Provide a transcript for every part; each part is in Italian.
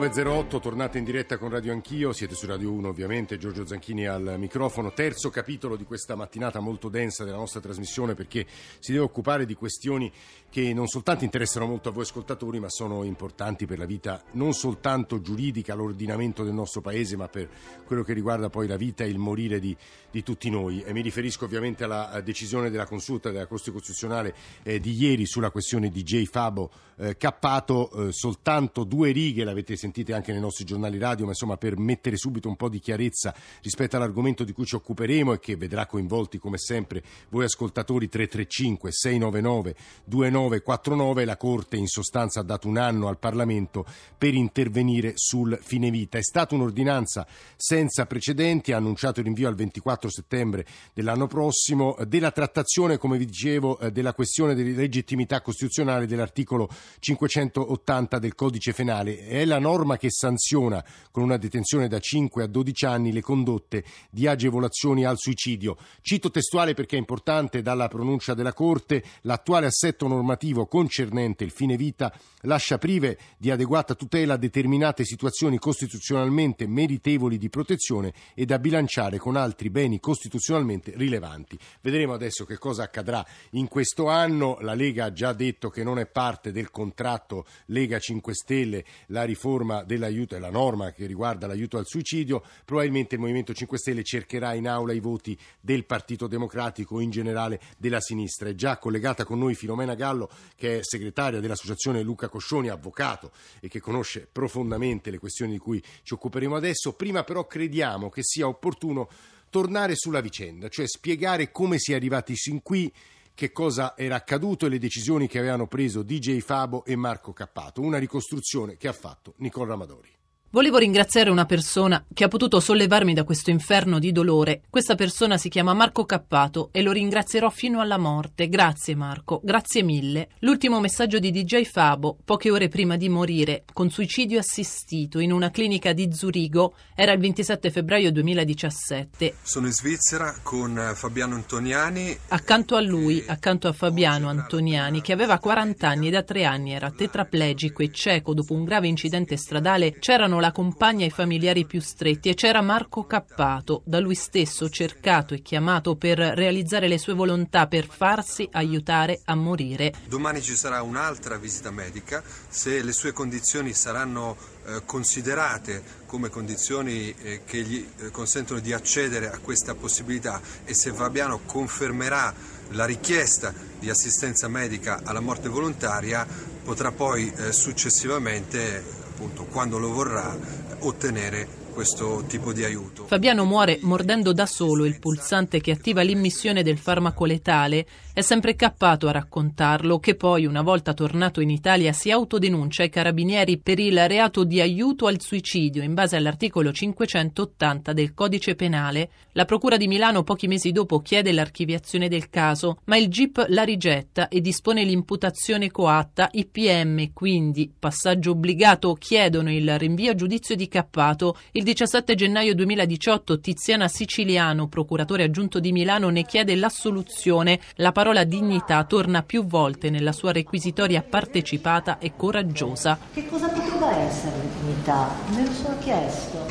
Sono le 9.08, tornate in diretta con Radio Anch'io, siete su Radio 1 ovviamente, Giorgio Zanchini al microfono, terzo capitolo di questa mattinata molto densa della nostra trasmissione perché si deve occupare di questioni che non soltanto interessano molto a voi ascoltatori ma sono importanti per la vita non soltanto giuridica, l'ordinamento del nostro paese ma per quello che riguarda poi la vita e il morire di, di tutti noi. E mi riferisco ovviamente alla decisione della consulta della Corte Costituzionale eh, di ieri sulla questione di J. Fabo eh, Cappato, eh, soltanto due righe l'avete sentite anche nei nostri giornali radio, ma insomma per mettere subito un po' di chiarezza rispetto all'argomento di cui ci occuperemo e che vedrà coinvolti come sempre voi ascoltatori 335 699 2949, la Corte in sostanza ha dato un anno al Parlamento per intervenire sul fine vita. È stata un'ordinanza senza precedenti, ha annunciato il rinvio al 24 settembre dell'anno prossimo della trattazione, come vi dicevo, eh, della questione di legittimità costituzionale dell'articolo 580 del codice penale. È la norma che sanziona con una detenzione da 5 a 12 anni le condotte di agevolazioni al suicidio. Cito testuale perché è importante dalla pronuncia della Corte, l'attuale assetto normativo concernente il fine vita lascia prive di adeguata tutela determinate situazioni costituzionalmente meritevoli di protezione e da bilanciare con altri beni costituzionalmente rilevanti. Vedremo adesso che cosa accadrà in questo anno. La Lega ha già detto che non è parte del contratto Lega 5 Stelle la riforma dell'aiuto e la norma che riguarda l'aiuto al suicidio. Probabilmente il Movimento 5 Stelle cercherà in aula i voti del Partito Democratico in generale della sinistra. È già collegata con noi Filomena Gallo, che è segretaria dell'associazione Luca Coscioni, avvocato e che conosce profondamente le questioni di cui ci occuperemo adesso. Prima però crediamo che sia opportuno tornare sulla vicenda, cioè spiegare come si è arrivati sin qui che cosa era accaduto e le decisioni che avevano preso DJ Fabo e Marco Cappato, una ricostruzione che ha fatto Nicola Amadori. Volevo ringraziare una persona che ha potuto sollevarmi da questo inferno di dolore. Questa persona si chiama Marco Cappato e lo ringrazierò fino alla morte. Grazie Marco, grazie mille. L'ultimo messaggio di DJ Fabo, poche ore prima di morire, con suicidio assistito in una clinica di Zurigo, era il 27 febbraio 2017. Sono in Svizzera con Fabiano Antoniani. Accanto a lui, accanto a Fabiano Antoniani, che aveva 40 anni e da tre anni era tetraplegico e cieco dopo un grave incidente stradale, c'erano la compagna e i familiari più stretti e c'era Marco Cappato, da lui stesso cercato e chiamato per realizzare le sue volontà, per farsi aiutare a morire. Domani ci sarà un'altra visita medica, se le sue condizioni saranno eh, considerate come condizioni eh, che gli eh, consentono di accedere a questa possibilità e se Fabiano confermerà la richiesta di assistenza medica alla morte volontaria potrà poi eh, successivamente appunto quando lo vorrà ottenere questo tipo di aiuto. Fabiano muore mordendo da solo il pulsante che attiva l'immissione del farmaco letale. È sempre cappato a raccontarlo che poi, una volta tornato in Italia, si autodenuncia ai carabinieri per il reato di aiuto al suicidio in base all'articolo 580 del codice penale. La Procura di Milano pochi mesi dopo chiede l'archiviazione del caso, ma il GIP la rigetta e dispone l'imputazione coatta. I PM, quindi, passaggio obbligato, chiedono il rinvio a giudizio di cappato. Il 17 gennaio 2018 Tiziana Siciliano, procuratore aggiunto di Milano, ne chiede l'assoluzione. La parola dignità torna più volte nella sua requisitoria partecipata e coraggiosa. Che cosa poteva essere dignità? Me lo sono chiesto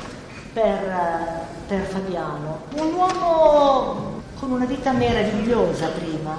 per, per Fabiano. Un uomo con una vita meravigliosa prima,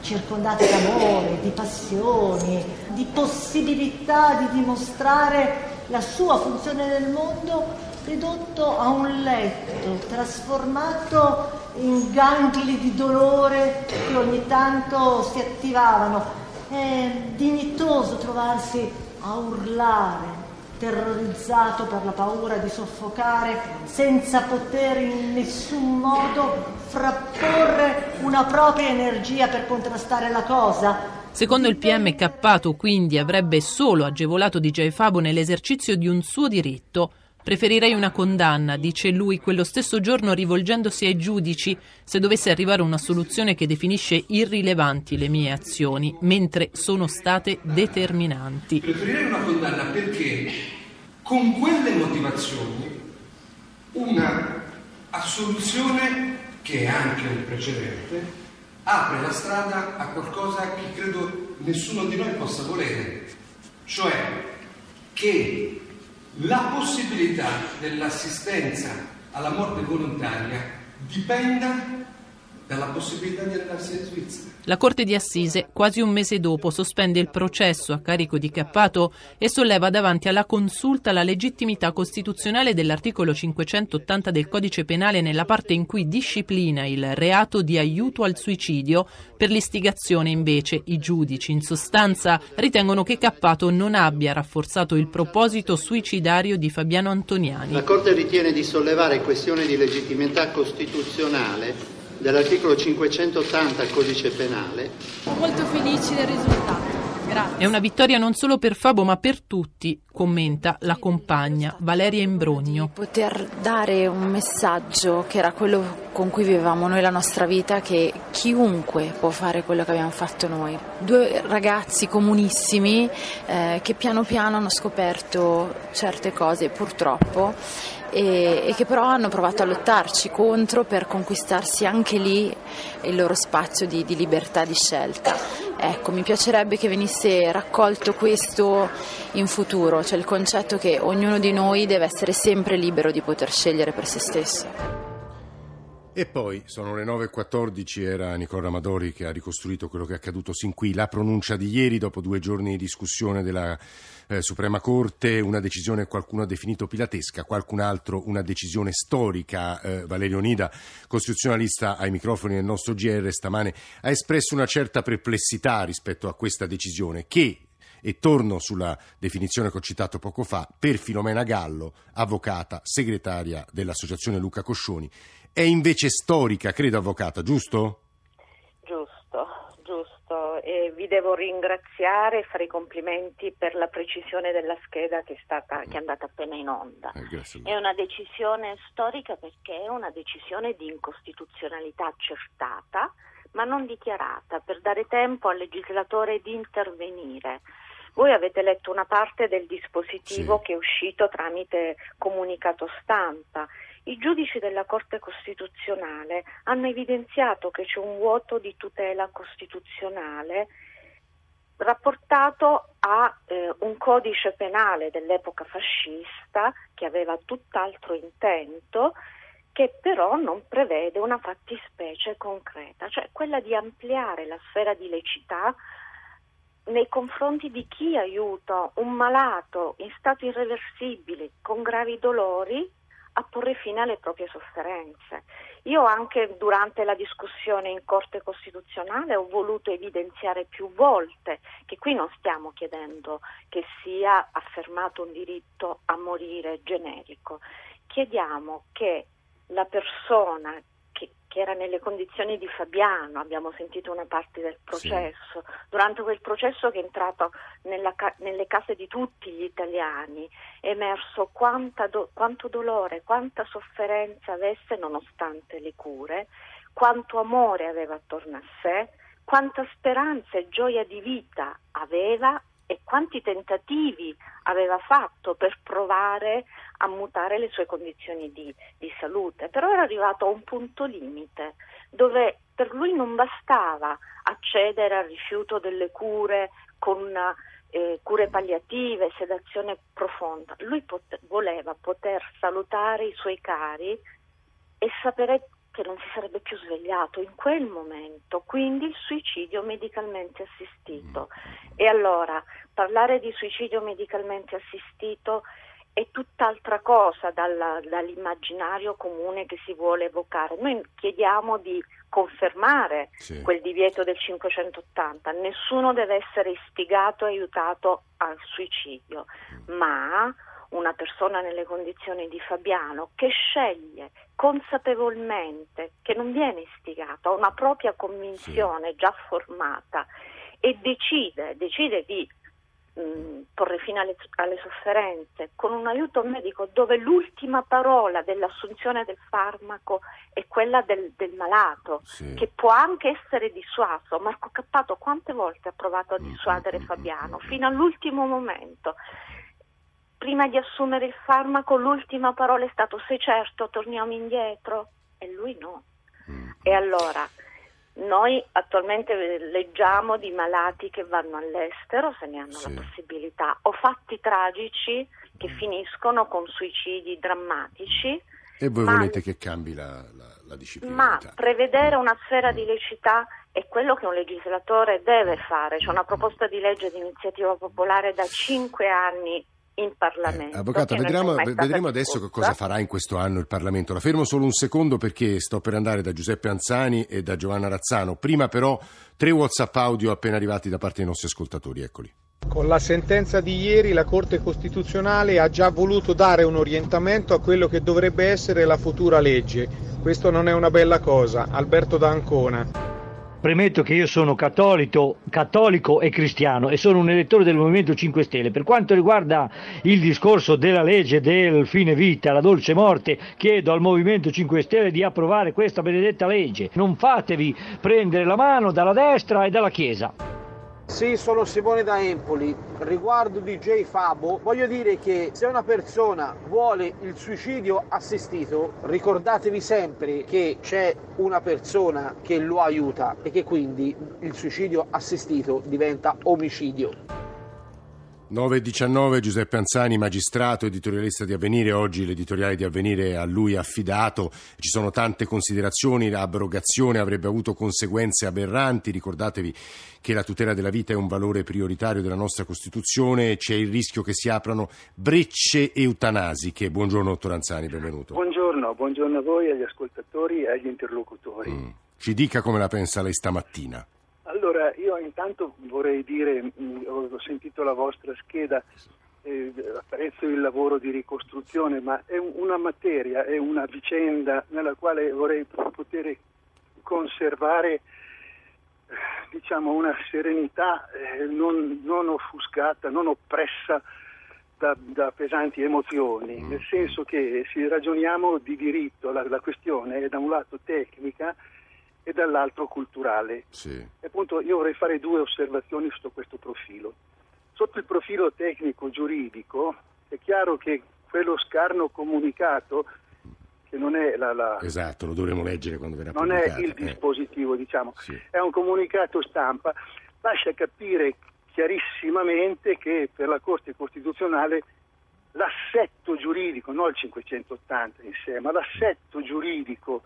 circondato d'amore, di passioni, di possibilità di dimostrare la sua funzione nel mondo ridotto a un letto, trasformato in gangli di dolore che ogni tanto si attivavano. È dignitoso trovarsi a urlare, terrorizzato per la paura di soffocare, senza poter in nessun modo frapporre una propria energia per contrastare la cosa. Secondo il PM Cappato, quindi, avrebbe solo agevolato DJ Fabo nell'esercizio di un suo diritto Preferirei una condanna, dice lui quello stesso giorno rivolgendosi ai giudici, se dovesse arrivare una soluzione che definisce irrilevanti le mie azioni, mentre sono state determinanti. Preferirei una condanna perché con quelle motivazioni una assoluzione che è anche un precedente apre la strada a qualcosa che credo nessuno di noi possa volere, cioè che la possibilità dell'assistenza alla morte volontaria dipenda dalla possibilità di andarsene in Svizzera. La Corte di Assise, quasi un mese dopo, sospende il processo a carico di Cappato e solleva davanti alla consulta la legittimità costituzionale dell'articolo 580 del Codice Penale nella parte in cui disciplina il reato di aiuto al suicidio. Per l'istigazione, invece, i giudici, in sostanza, ritengono che Cappato non abbia rafforzato il proposito suicidario di Fabiano Antoniani. La Corte ritiene di sollevare questione di legittimità costituzionale dell'articolo 580 del codice penale. Sono molto felici del risultato. Grazie. È una vittoria non solo per Fabo ma per tutti, commenta la compagna Valeria Imbrogno. Poter dare un messaggio che era quello con cui vivevamo noi la nostra vita, che chiunque può fare quello che abbiamo fatto noi. Due ragazzi comunissimi eh, che piano piano hanno scoperto certe cose purtroppo e, e, che però hanno provato a lottarci contro per conquistarsi anche lì il loro spazio di, di libertà di scelta. Ecco, mi piacerebbe che venisse raccolto questo in futuro, cioè il concetto che ognuno di noi deve essere sempre libero di poter scegliere per se stesso. E poi sono le 9.14, era Nicola Amadori che ha ricostruito quello che è accaduto sin qui, la pronuncia di ieri dopo due giorni di discussione della eh, Suprema Corte, una decisione qualcuno ha definito pilatesca, qualcun altro una decisione storica. Eh, Valerio Nida, costituzionalista ai microfoni del nostro GR stamane, ha espresso una certa perplessità rispetto a questa decisione che e torno sulla definizione che ho citato poco fa, per Filomena Gallo, avvocata, segretaria dell'Associazione Luca Coscioni. È invece storica, credo avvocata, giusto? e vi devo ringraziare e fare i complimenti per la precisione della scheda che è, stata, che è andata appena in onda. Eh, è una decisione storica perché è una decisione di incostituzionalità accertata ma non dichiarata per dare tempo al legislatore di intervenire. Voi avete letto una parte del dispositivo sì. che è uscito tramite comunicato stampa i giudici della Corte Costituzionale hanno evidenziato che c'è un vuoto di tutela costituzionale rapportato a eh, un codice penale dell'epoca fascista che aveva tutt'altro intento che però non prevede una fattispecie concreta, cioè quella di ampliare la sfera di lecità nei confronti di chi aiuta un malato in stato irreversibile con gravi dolori a porre fine alle proprie sofferenze. Io anche durante la discussione in Corte Costituzionale ho voluto evidenziare più volte che qui non stiamo chiedendo che sia affermato un diritto a morire generico, chiediamo che la persona che era nelle condizioni di Fabiano, abbiamo sentito una parte del processo, sì. durante quel processo che è entrato nella, nelle case di tutti gli italiani, è emerso do, quanto dolore, quanta sofferenza avesse nonostante le cure, quanto amore aveva attorno a sé, quanta speranza e gioia di vita aveva e quanti tentativi aveva fatto per provare a mutare le sue condizioni di, di, salute, però era arrivato a un punto limite dove per lui non bastava accedere al rifiuto delle cure con eh, cure palliative, sedazione profonda, lui pot- voleva poter salutare i suoi cari e sapere che non si sarebbe più svegliato in quel momento, quindi il suicidio medicalmente assistito. Mm. E allora parlare di suicidio medicalmente assistito è tutt'altra cosa dalla, dall'immaginario comune che si vuole evocare. Noi chiediamo di confermare sì. quel divieto del 580, nessuno deve essere istigato e aiutato al suicidio, mm. ma una persona nelle condizioni di Fabiano che sceglie consapevolmente, che non viene istigata, ha una propria convinzione sì. già formata e decide, decide di mh, mm, porre fine alle, alle, sofferenze con un aiuto medico dove l'ultima parola dell'assunzione del farmaco è quella del, del malato, sì. che può anche essere dissuaso. Marco Cappato quante volte ha provato a mm, dissuadere mm, Fabiano? Fino all'ultimo momento prima di assumere il farmaco l'ultima parola è stata sei certo torniamo indietro e lui no. Mm. E allora Noi attualmente leggiamo di malati che vanno all'estero se ne hanno sì. la possibilità, o fatti tragici che mm. finiscono con suicidi drammatici. E voi ma, volete che cambi la, la, la disciplina? Ma prevedere una sfera di lecità è quello che un legislatore deve fare. C'è una proposta di legge di iniziativa popolare da cinque anni in Parlamento. Eh, avvocato, vedremo, vedremo adesso che cosa farà in questo anno il Parlamento. La fermo solo un secondo perché sto per andare da Giuseppe Anzani e da Giovanna Razzano. Prima però tre WhatsApp audio appena arrivati da parte dei nostri ascoltatori. Eccoli. Con la sentenza di ieri la Corte Costituzionale ha già voluto dare un orientamento a quello che dovrebbe essere la futura legge. Questo non è una bella cosa. Alberto D'Ancona. Premetto che io sono cattolico, cattolico, e cristiano e sono un elettore del Movimento 5 Stelle. Per quanto riguarda il discorso della legge del fine vita, la dolce morte, chiedo al Movimento 5 Stelle di approvare questa benedetta legge. Non fatevi prendere la mano dalla destra e dalla Chiesa. Sì, sono Simone da Empoli. Riguardo DJ Fabo, voglio dire che se una persona vuole il suicidio assistito, ricordatevi sempre che c'è una persona che lo aiuta e che quindi il suicidio assistito diventa omicidio. 9.19 Giuseppe Anzani, magistrato, editorialista di Avvenire, oggi l'editoriale di Avvenire a lui affidato, ci sono tante considerazioni, l'abrogazione avrebbe avuto conseguenze aberranti, ricordatevi che la tutela della vita è un valore prioritario della nostra Costituzione, c'è il rischio che si aprano brecce eutanasiche. Buongiorno dottor Anzani, benvenuto. Buongiorno, buongiorno a voi, agli ascoltatori e agli interlocutori. Mm. Ci dica come la pensa lei stamattina. Allora, io intanto vorrei dire, mh, mm, ho sentito la vostra scheda, eh, apprezzo il lavoro di ricostruzione, ma è un, una materia, è una vicenda nella quale vorrei poter conservare diciamo, una serenità eh, non, non, offuscata, non oppressa da, da, pesanti emozioni, nel senso che se ragioniamo di diritto, la, la questione è da un lato tecnica, e dall'altro culturale. Sì. E appunto io vorrei fare due osservazioni sotto questo profilo. Sotto il profilo tecnico-giuridico è chiaro che quello scarno comunicato, che non è la... la esatto, lo dovremo leggere quando verrà Non è il eh. dispositivo, diciamo, sì. è un comunicato stampa, lascia capire chiarissimamente che per la Corte Costituzionale l'assetto giuridico, non il 580 in sé, ma l'assetto giuridico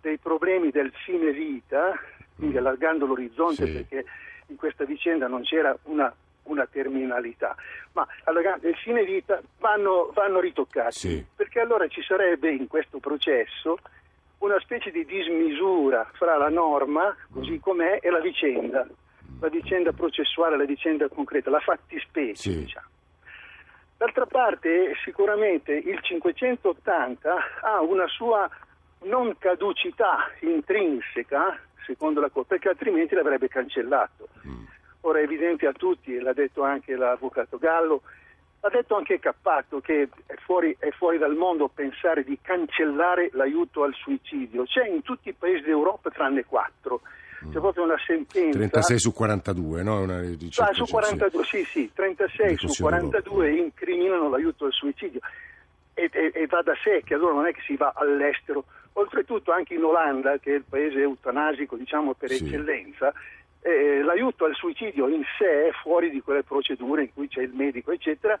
dei problemi del fine vita, quindi mm. allargando l'orizzonte sì. perché in questa vicenda non c'era una, una terminalità, ma allargando il fine vita vanno, vanno ritoccati, sì. perché allora ci sarebbe in questo processo una specie di dismisura fra la norma, così mm. com'è, e la vicenda, la vicenda processuale, la vicenda concreta, la fattispecie, sì. diciamo. D'altra parte, sicuramente il 580 ha una sua non caducità intrinseca, secondo la Corte, perché altrimenti l'avrebbe cancellato. Mm. Ora è evidente a tutti, l'ha detto anche l'avvocato Gallo, l'ha detto anche Cappato, che è fuori, è fuori dal mondo pensare di cancellare l'aiuto al suicidio. C'è in tutti i paesi d'Europa tranne quattro. Mm. C'è proprio una sentenza. 36 su 42, no? Una ah, su 42, sì, sì, 36 su 42 incriminano l'aiuto al suicidio. E, e, e, va da sé che allora non è che si va all'estero Oltretutto anche in Olanda, che è il paese eutanasico diciamo, per sì. eccellenza, eh, l'aiuto al suicidio in sé, fuori di quelle procedure in cui c'è il medico, eccetera,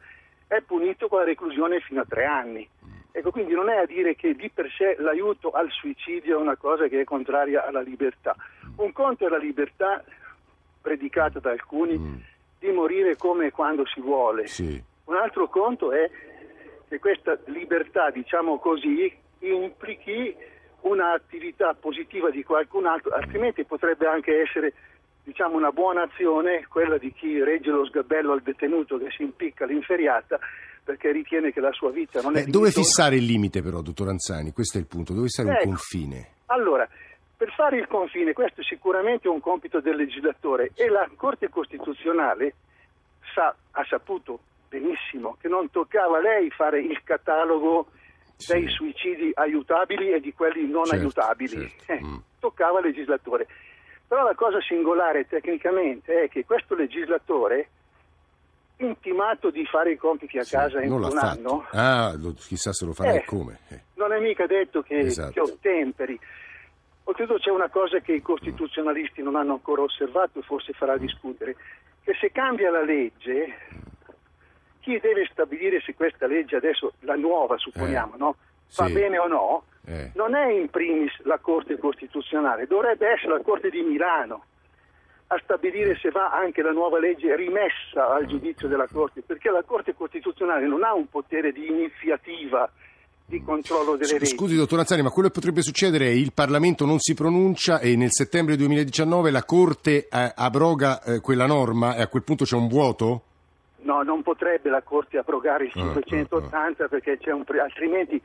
è punito con la reclusione fino a tre anni. Ecco, quindi non è a dire che di per sé l'aiuto al suicidio è una cosa che è contraria alla libertà. Un conto è la libertà predicata da alcuni mm. di morire come e quando si vuole. Sì. Un altro conto è che questa libertà, diciamo così, implichi un'attività positiva di qualcun altro, altrimenti potrebbe anche essere diciamo, una buona azione quella di chi regge lo sgabello al detenuto che si impicca l'inferiata perché ritiene che la sua vita non è... Eh, dove fissare il limite però, dottor Anzani? Questo è il punto, dove fissare ecco, il confine? Allora, per fare il confine, questo è sicuramente un compito del legislatore e la Corte Costituzionale sa, ha saputo benissimo che non toccava a lei fare il catalogo sì. dei suicidi aiutabili e di quelli non certo, aiutabili. Certo. Eh, mm. Toccava al legislatore. Però la cosa singolare tecnicamente è che questo legislatore, intimato di fare i compiti a sì, casa in un anno, ah, chissà se lo farà eh, come. Eh. Non è mica detto che, esatto. che ottemperi. Oltretutto c'è una cosa che i costituzionalisti non hanno ancora osservato e forse farà discutere, che se cambia la legge, chi deve stabilire se questa legge adesso, la nuova supponiamo, Eh, no? va sì. bene o no, Eh. non è in primis la Corte Costituzionale, dovrebbe essere la Corte di Milano a stabilire se va anche la nuova legge rimessa al giudizio della Corte, perché la Corte Costituzionale non ha un potere di iniziativa di controllo delle leggi. Scusi, dottor Anzani, ma quello che potrebbe succedere è il Parlamento non si pronuncia e nel settembre 2019 la Corte eh, abroga eh, quella norma e a quel punto c'è un vuoto? No, non potrebbe la Corte abrogare il Ah, 580 perché c'è un pre- altrimenti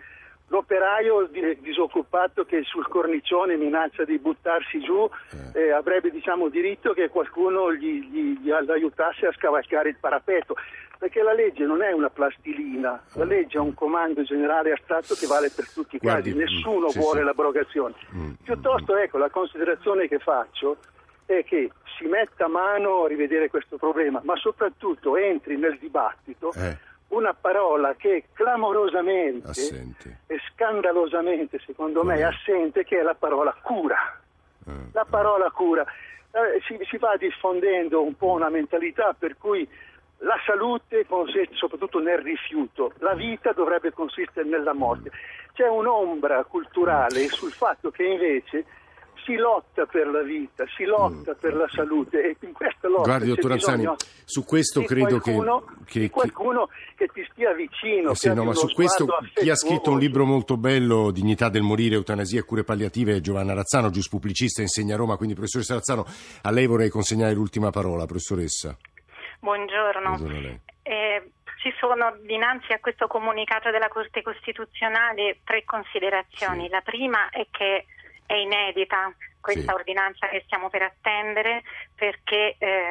l'operaio di- disoccupato che sul cornicione minaccia di buttarsi giù eh, avrebbe diciamo, diritto che qualcuno gli, gli- gli aiutasse a scavalcare il parapetto. Perché la legge non è una plastilina, la legge è un comando generale astratto che vale per tutti i Guardi, casi, nessuno mm, sì, vuole sì. l'abrogazione. Mm. Piuttosto ecco, la considerazione che faccio è che si metta mano a rivedere questo problema, ma soprattutto entri nel dibattito Eh, una parola che clamorosamente assente. e scandalosamente, secondo me, è assente, che è la parola cura. Eh, La parola cura. Eh, si, si va diffondendo un po' una mentalità per cui la salute consiste soprattutto nel rifiuto, la vita dovrebbe consistere nella morte. C'è un'ombra culturale sul fatto che invece si lotta per la vita, si lotta per la salute e in questa lotta Guardi, dottor Anzani, su questo di credo che- qualcuno, che- di che- qualcuno che ti stia vicino. Eh sì, no, ma su questo chi ha scritto un libro molto bello, Dignità del morire, eutanasia e cure palliative, è Giovanna Razzano, giuspubblicista, insegna a Roma, quindi professoressa Razzano, a lei vorrei consegnare l'ultima parola, professoressa. Buongiorno. Buongiorno a lei. Eh, ci sono dinanzi a questo comunicato della Corte Costituzionale tre considerazioni. La prima è che è inedita questa Sì. ordinanza che stiamo per attendere perché eh,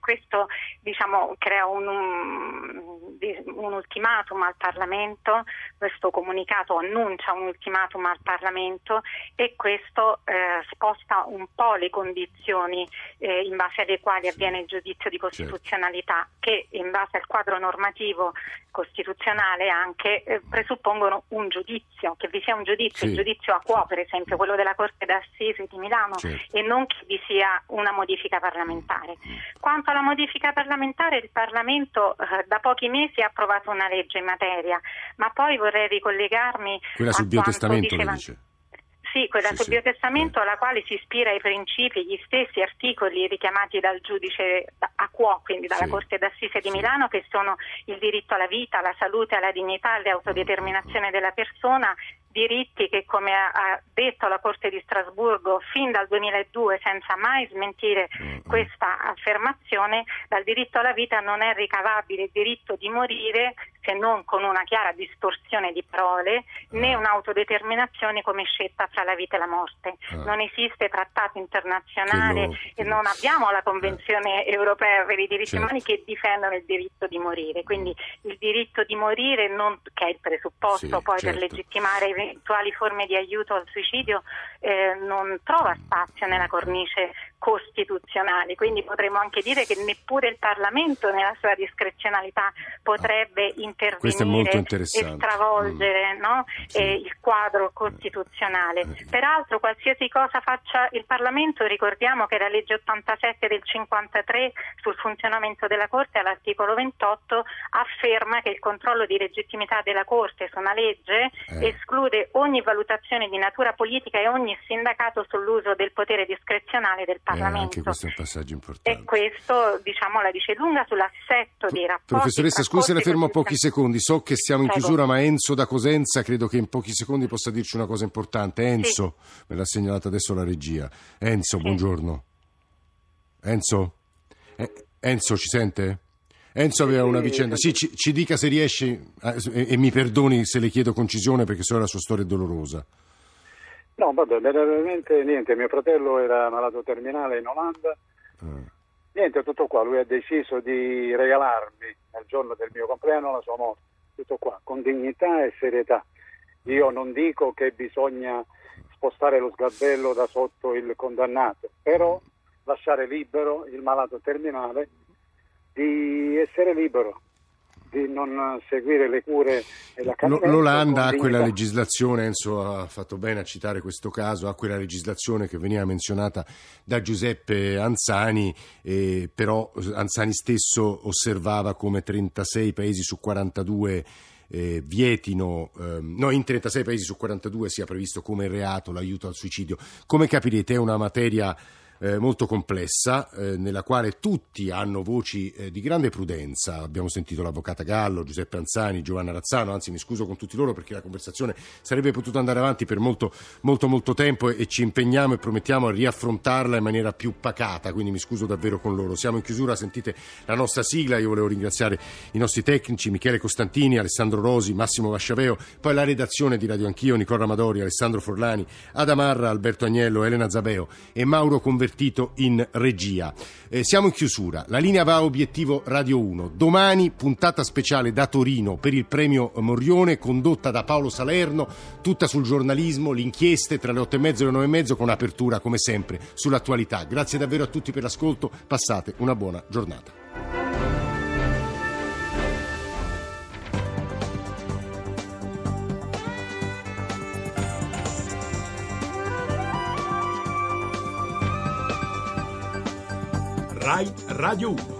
questo diciamo, crea un, un- ultimatum al Parlamento, questo comunicato annuncia un ultimatum al Parlamento e questo eh, sposta un po' le condizioni eh, in base alle quali avviene il giudizio di costituzionalità che in base al quadro normativo costituzionale anche eh, presuppongono un giudizio, che vi sia un giudizio, Sì. il giudizio a quo per esempio, quello della Corte d'Assise di Milano Certo. e non che vi sia una modifica parlamentare. Quanto alla modifica parlamentare, il Parlamento eh, da pochi mesi ha approvato una legge in materia, ma poi vorrei ricollegarmi Quella sul biotestamento, diceva- dice. sì, quella Sì, sul sì. biotestamento alla quale si ispira ai principi, gli stessi articoli richiamati dal giudice a quo, quindi dalla Sì. Corte d'Assise di Milano, che sono il diritto alla vita, alla salute, alla dignità, all'autodeterminazione della persona, diritti che, come ha detto la Corte di Strasburgo fin dal 2002, senza mai smentire questa affermazione, dal diritto alla vita non è ricavabile il diritto di morire se non con una chiara distorsione di parole, né un'autodeterminazione come scelta fra la vita e la morte. Ah. Non esiste trattato internazionale lo- e non abbiamo la Convenzione europea per i diritti Certo. umani che difendono il diritto di morire. Quindi il diritto di morire, non- che è il presupposto Sì, poi per certo. legittimare eventuali forme di aiuto al suicidio, eh, non trova spazio nella cornice costituzionale. Quindi potremmo anche dire che neppure il Parlamento nella sua discrezionalità potrebbe Ah. Intervenire e interessante. Mm. stravolgere no? eh, il quadro costituzionale. Eh, Peraltro qualsiasi cosa faccia il Parlamento, ricordiamo che la legge 87 del 53 sul funzionamento della Corte all'articolo 28 afferma che il controllo di legittimità della Corte su una legge Eh. esclude ogni valutazione di natura politica e ogni sindacato sull'uso del potere discrezionale del Eh, anche Parlamento. questo è un passaggio importante. E questo diciamo la dice lunga sull'assetto dei rapporti. Professoressa, scusi se la fermo pochi secondi. So che siamo in Prego. chiusura, ma Enzo da Cosenza credo che in pochi secondi possa dirci una cosa importante. Enzo, me l'ha segnalata adesso la regia. Enzo, buongiorno. Enzo? Eh, Enzo, ci sente? Enzo aveva una vicenda. Sì, ci, ci dica se riesce, eh, e, e mi perdoni se le chiedo concisione perché so la sua storia è dolorosa. No, vabbè, veramente niente, mio fratello era malato terminale in Olanda, niente, tutto qua, lui ha deciso di regalarmi nel giorno del mio compleanno la sua morte, tutto qua, con dignità e serietà. Io non dico che bisogna spostare lo sgabello da sotto il condannato, però lasciare libero il malato terminale di essere libero, di non seguire le cure e l'accanimento. L'Olanda ha quella legislazione, Enzo ha fatto bene a citare questo caso, ha quella legislazione che veniva menzionata da Giuseppe Anzani, eh, però Anzani stesso osservava come 36 paesi su 42 eh, vietino, ehm, no, in 36 paesi su 42 sia previsto come reato l'aiuto al suicidio. Come capirete è una materia eh, molto complessa, eh, nella quale tutti hanno voci eh, di grande prudenza. Abbiamo sentito l'avvocata Gallo, Giuseppe Anzani, Giovanna Razzano, anzi mi scuso con tutti loro perché la conversazione sarebbe potuta andare avanti per molto, molto, molto tempo e, e ci impegniamo e promettiamo a riaffrontarla in maniera più pacata, quindi mi scuso davvero con loro. Siamo in chiusura, sentite la nostra sigla, io volevo ringraziare i nostri tecnici, Michele Costantini, Alessandro Rosi, Massimo Vasciaveo, poi la redazione di Radio Anch'io, Nicola Amadori, Alessandro Forlani, Adamarra, Alberto Agnello, Elena Zabeo e Mauro Convertito convertito in regia. Eh, siamo in chiusura. La linea va a obiettivo Radio 1. Domani puntata speciale da Torino per il premio Morione condotta da Paolo Salerno, tutta sul giornalismo, le inchieste tra le 8 e mezzo e le 9 e mezzo con apertura come sempre sull'attualità. Grazie davvero a tutti per l'ascolto. Passate una buona giornata. Rai Radio 1.